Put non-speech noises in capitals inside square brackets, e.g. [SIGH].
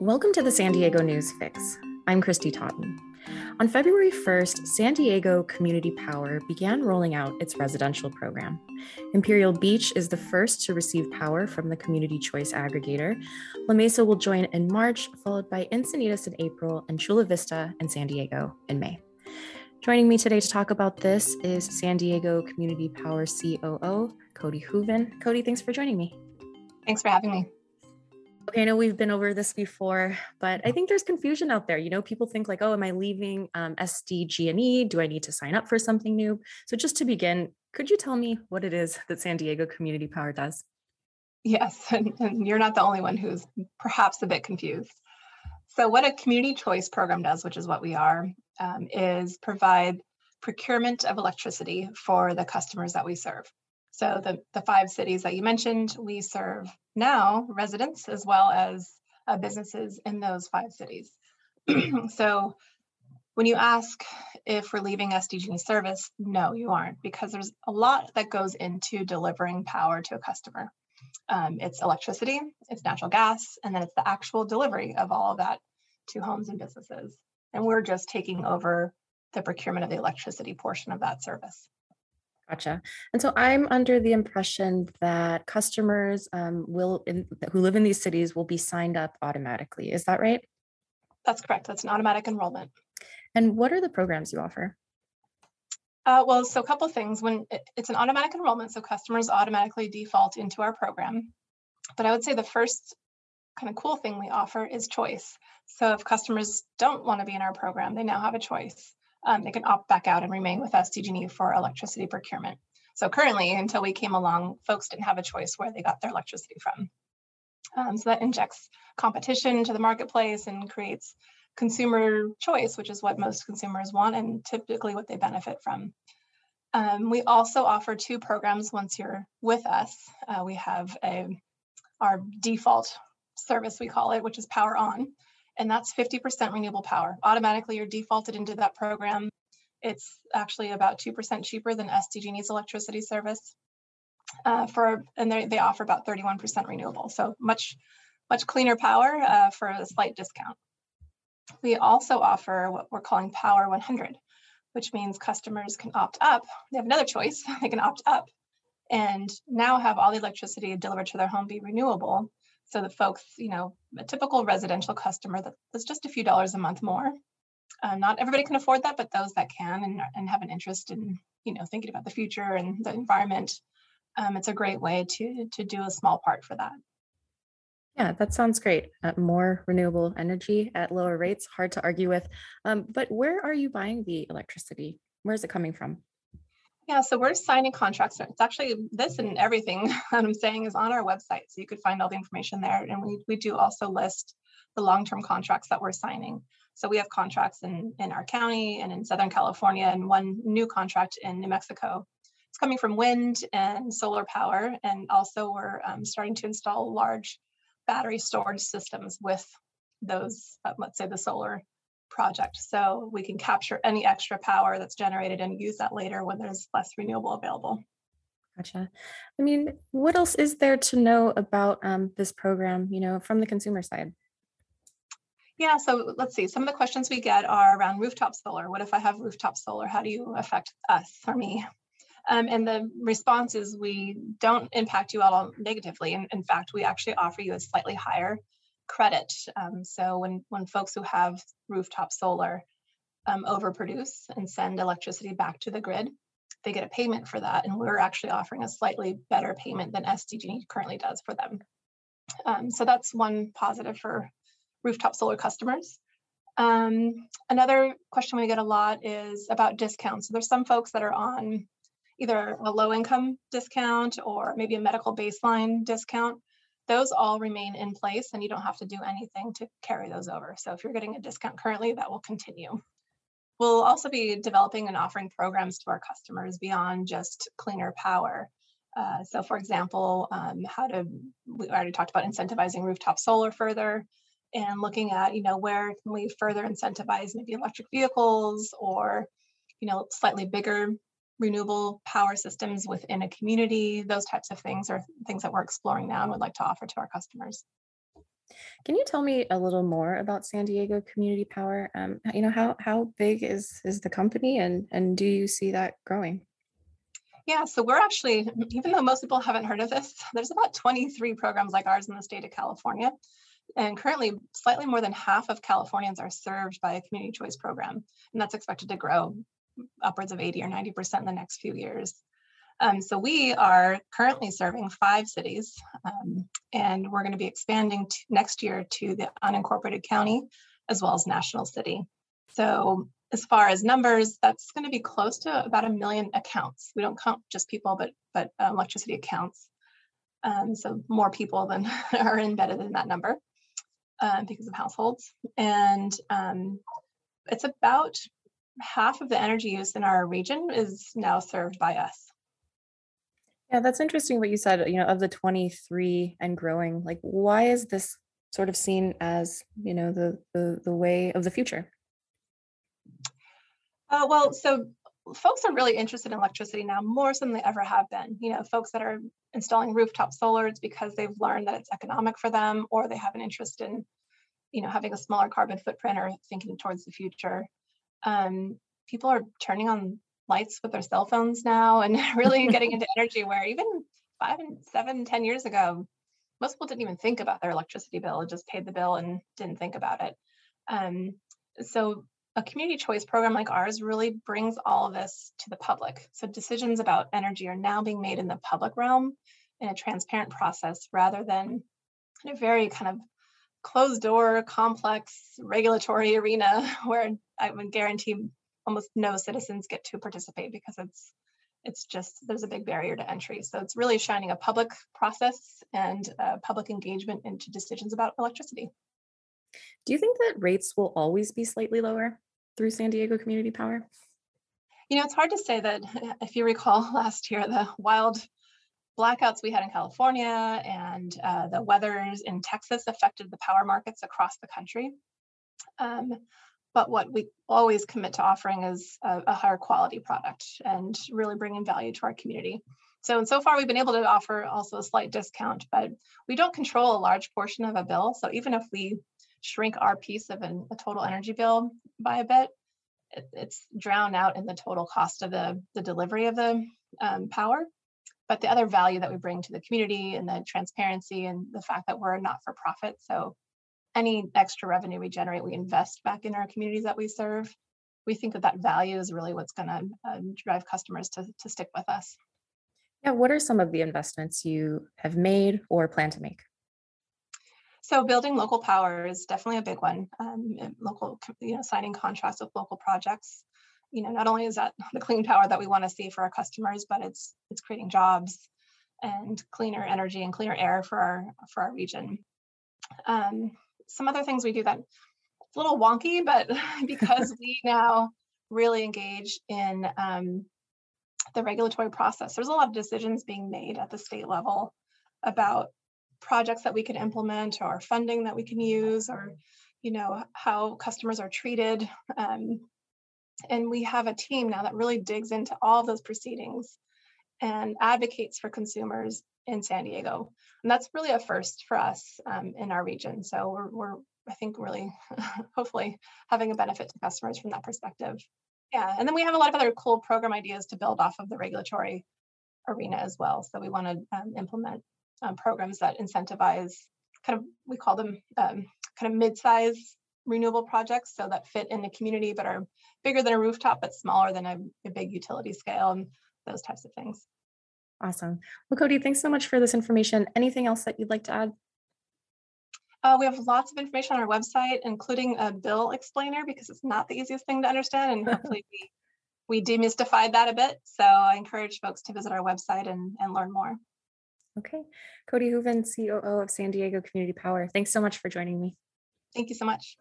Welcome to the San Diego News Fix. I'm Kristy Totten. On February 1st, San Diego Community Power began rolling out its residential program. Imperial Beach is the first to receive power from the Community Choice Aggregator. La Mesa will join in March, followed by Encinitas in April, and Chula Vista and San Diego in May. Joining me today to talk about this is San Diego Community Power COO, Cody Hooven. Cody, thanks for joining me. Thanks for having me. Okay, I know we've been over this before, but I think there's confusion out there. You know, people think like, oh, am I leaving um, SDG&E? Do I need to sign up for something new? So just to begin, could you tell me what it is that San Diego Community Power does? Yes, [LAUGHS] and, and you're not the only one who's perhaps a bit confused. So what a community choice program does, which is what we are, um, is provide procurement of electricity for the customers that we serve. So the, the five cities that you mentioned, we serve now residents as well as uh, businesses in those five cities. [CLEARS THROAT] so when you ask if we're leaving SDG service, no, you aren't, because there's a lot that goes into delivering power to a customer. Um, it's electricity, it's natural gas, and then it's the actual delivery of all of that to homes and businesses. And we're just taking over the procurement of the electricity portion of that service. Gotcha. And so I'm under the impression that customers um, will in, who live in these cities will be signed up automatically. Is that right? That's correct. That's an automatic enrollment. And what are the programs you offer? Uh, well, so a couple things. When it, it's an automatic enrollment, so customers automatically default into our program. But I would say the first kind of cool thing we offer is choice. So if customers don't want to be in our program, they now have a choice um, they can opt back out and remain with SDG&E for electricity procurement. So currently, until we came along, folks didn't have a choice where they got their electricity from. Um, so that injects competition to the marketplace and creates consumer choice, which is what most consumers want and typically what they benefit from. Um, we also offer two programs once you're with us. Uh, we have a our default service, we call it, which is Power On and that's 50% renewable power. Automatically, you're defaulted into that program. It's actually about 2% cheaper than SDG&E's electricity service. Uh, for and they, they offer about 31% renewable, so much much cleaner power uh, for a slight discount. We also offer what we're calling Power 100, which means customers can opt up. They have another choice; [LAUGHS] they can opt up, and now have all the electricity delivered to their home be renewable so the folks, you know, a typical residential customer that, that's just a few dollars a month more. Uh, not everybody can afford that, but those that can and, and have an interest in, you know, thinking about the future and the environment, um, it's a great way to to do a small part for that. Yeah, that sounds great. Uh, more renewable energy at lower rates, hard to argue with. Um, but where are you buying the electricity? Where is it coming from? Yeah, so we're signing contracts. It's actually this and everything [LAUGHS] that I'm saying is on our website. So you could find all the information there. And we, we do also list the long-term contracts that we're signing. So we have contracts in, in our county and in Southern California and one new contract in New Mexico. It's coming from wind and solar power. And also we're um, starting to install large battery storage systems with those, uh, let's say the solar project. So we can capture any extra power that's generated and use that later when there's less renewable available. Gotcha. I mean, what else is there to know about um, this program, you know, from the consumer side? Yeah, so let's see. Some of the questions we get are around rooftop solar. What if I have rooftop solar? How do you affect us or me? Um, and the response is we don't impact you at all negatively. And in fact, we actually offer you a slightly higher credit. Um, so when, when folks who have rooftop solar um, overproduce and send electricity back to the grid, they get a payment for that. And we're actually offering a slightly better payment than SDG currently does for them. Um, so that's one positive for rooftop solar customers. Um, another question we get a lot is about discounts. So there's some folks that are on either a low income discount or maybe a medical baseline discount those all remain in place and you don't have to do anything to carry those over. So if you're getting a discount currently, that will continue. We'll also be developing and offering programs to our customers beyond just cleaner power. Uh, so for example, um, how to, we already talked about incentivizing rooftop solar further and looking at, you know, where can we further incentivize maybe electric vehicles or, you know, slightly bigger renewable power systems within a community. Those types of things are things that we're exploring now and would like to offer to our customers. Can you tell me a little more about San Diego Community Power? Um, you know, how how big is is the company, and and do you see that growing? Yeah, so we're actually, even though most people haven't heard of this, [LAUGHS] there's about 23 programs like ours in the state of California. And currently, slightly more than half of Californians are served by a community choice program. And that's expected to grow upwards of 80 or 90% in the next few years. Um, so we are currently serving five cities, um, and we're going to be expanding next year to the unincorporated county as well as national city. So as far as numbers, that's going to be close to about a million accounts. We don't count just people, but but uh, electricity accounts. Um, so more people than [LAUGHS] are embedded in that number uh, because of households. And um, it's about half of the energy use in our region is now served by us. Yeah, that's interesting what you said, you know, of the 23 and growing. Like why is this sort of seen as, you know, the the, the way of the future? Uh, well, so folks are really interested in electricity now more so than they ever have been. You know, folks that are installing rooftop solar, it's because they've learned that it's economic for them, or they have an interest in, you know, having a smaller carbon footprint or thinking towards the future. Um, people are turning on lights with their cell phones now and [LAUGHS] really [LAUGHS] getting into energy where even five and seven, ten years ago, most people didn't even think about their electricity bill, and just paid the bill and didn't think about it. Um, so a community choice program like ours really brings all of this to the public. So decisions about energy are now being made in the public realm in a transparent process rather than in a very kind of closed door, complex regulatory arena [LAUGHS] where I would guarantee almost no citizens get to participate because it's it's just there's a big barrier to entry. So it's really shining a public process and uh, public engagement into decisions about electricity. Do you think that rates will always be slightly lower through San Diego Community Power? You know, it's hard to say that. [LAUGHS] If you recall [LAUGHS] last year, the wild blackouts we had in California and uh, the weathers in Texas affected the power markets across the country. Um, but what we always commit to offering is a, a, higher quality product and really bringing value to our community. So, and so far we've been able to offer also a slight discount, but we don't control a large portion of a bill. So even if we shrink our piece of an, a total energy bill by a bit, it, it's drowned out in the total cost of the, the delivery of the um, power. But the other value that we bring to the community and the transparency and the fact that we're a not for profit. So any extra revenue we generate, we invest back in our communities that we serve. We think that that value is really what's going to uh, drive customers to, to stick with us. Yeah, what are some of the investments you have made or plan to make? So building local power is definitely a big one. Um, local, you know, signing contracts with local projects. You know, not only is that the clean power that we want to see for our customers, but it's it's creating jobs and cleaner energy and cleaner air for our for our region. Um, some other things we do that it's a little wonky, but [LAUGHS] because we now really engage in um, the regulatory process, there's a lot of decisions being made at the state level about projects that we can implement or funding that we can use or you know how customers are treated um, and we have a team now that really digs into all those proceedings and advocates for consumers in San Diego. And that's really a first for us um, in our region. So we're, we're, I think, really [LAUGHS] hopefully having a benefit to customers from that perspective. Yeah, and then we have a lot of other cool program ideas to build off of the regulatory arena as well. So we want to um, implement um, programs that incentivize kind of, we call them um, kind of mid-size renewable projects so that fit in the community but are bigger than a rooftop but smaller than a, a big utility scale and those types of things. Awesome. Well, Cody, thanks so much for this information. Anything else that you'd like to add? Uh, we have lots of information on our website, including a bill explainer, because it's not the easiest thing to understand. And [LAUGHS] hopefully we, we demystified that a bit. So I encourage folks to visit our website and, and learn more. Okay. Cody Hooven, COO of San Diego Community Power. Thanks so much for joining me. Thank you so much.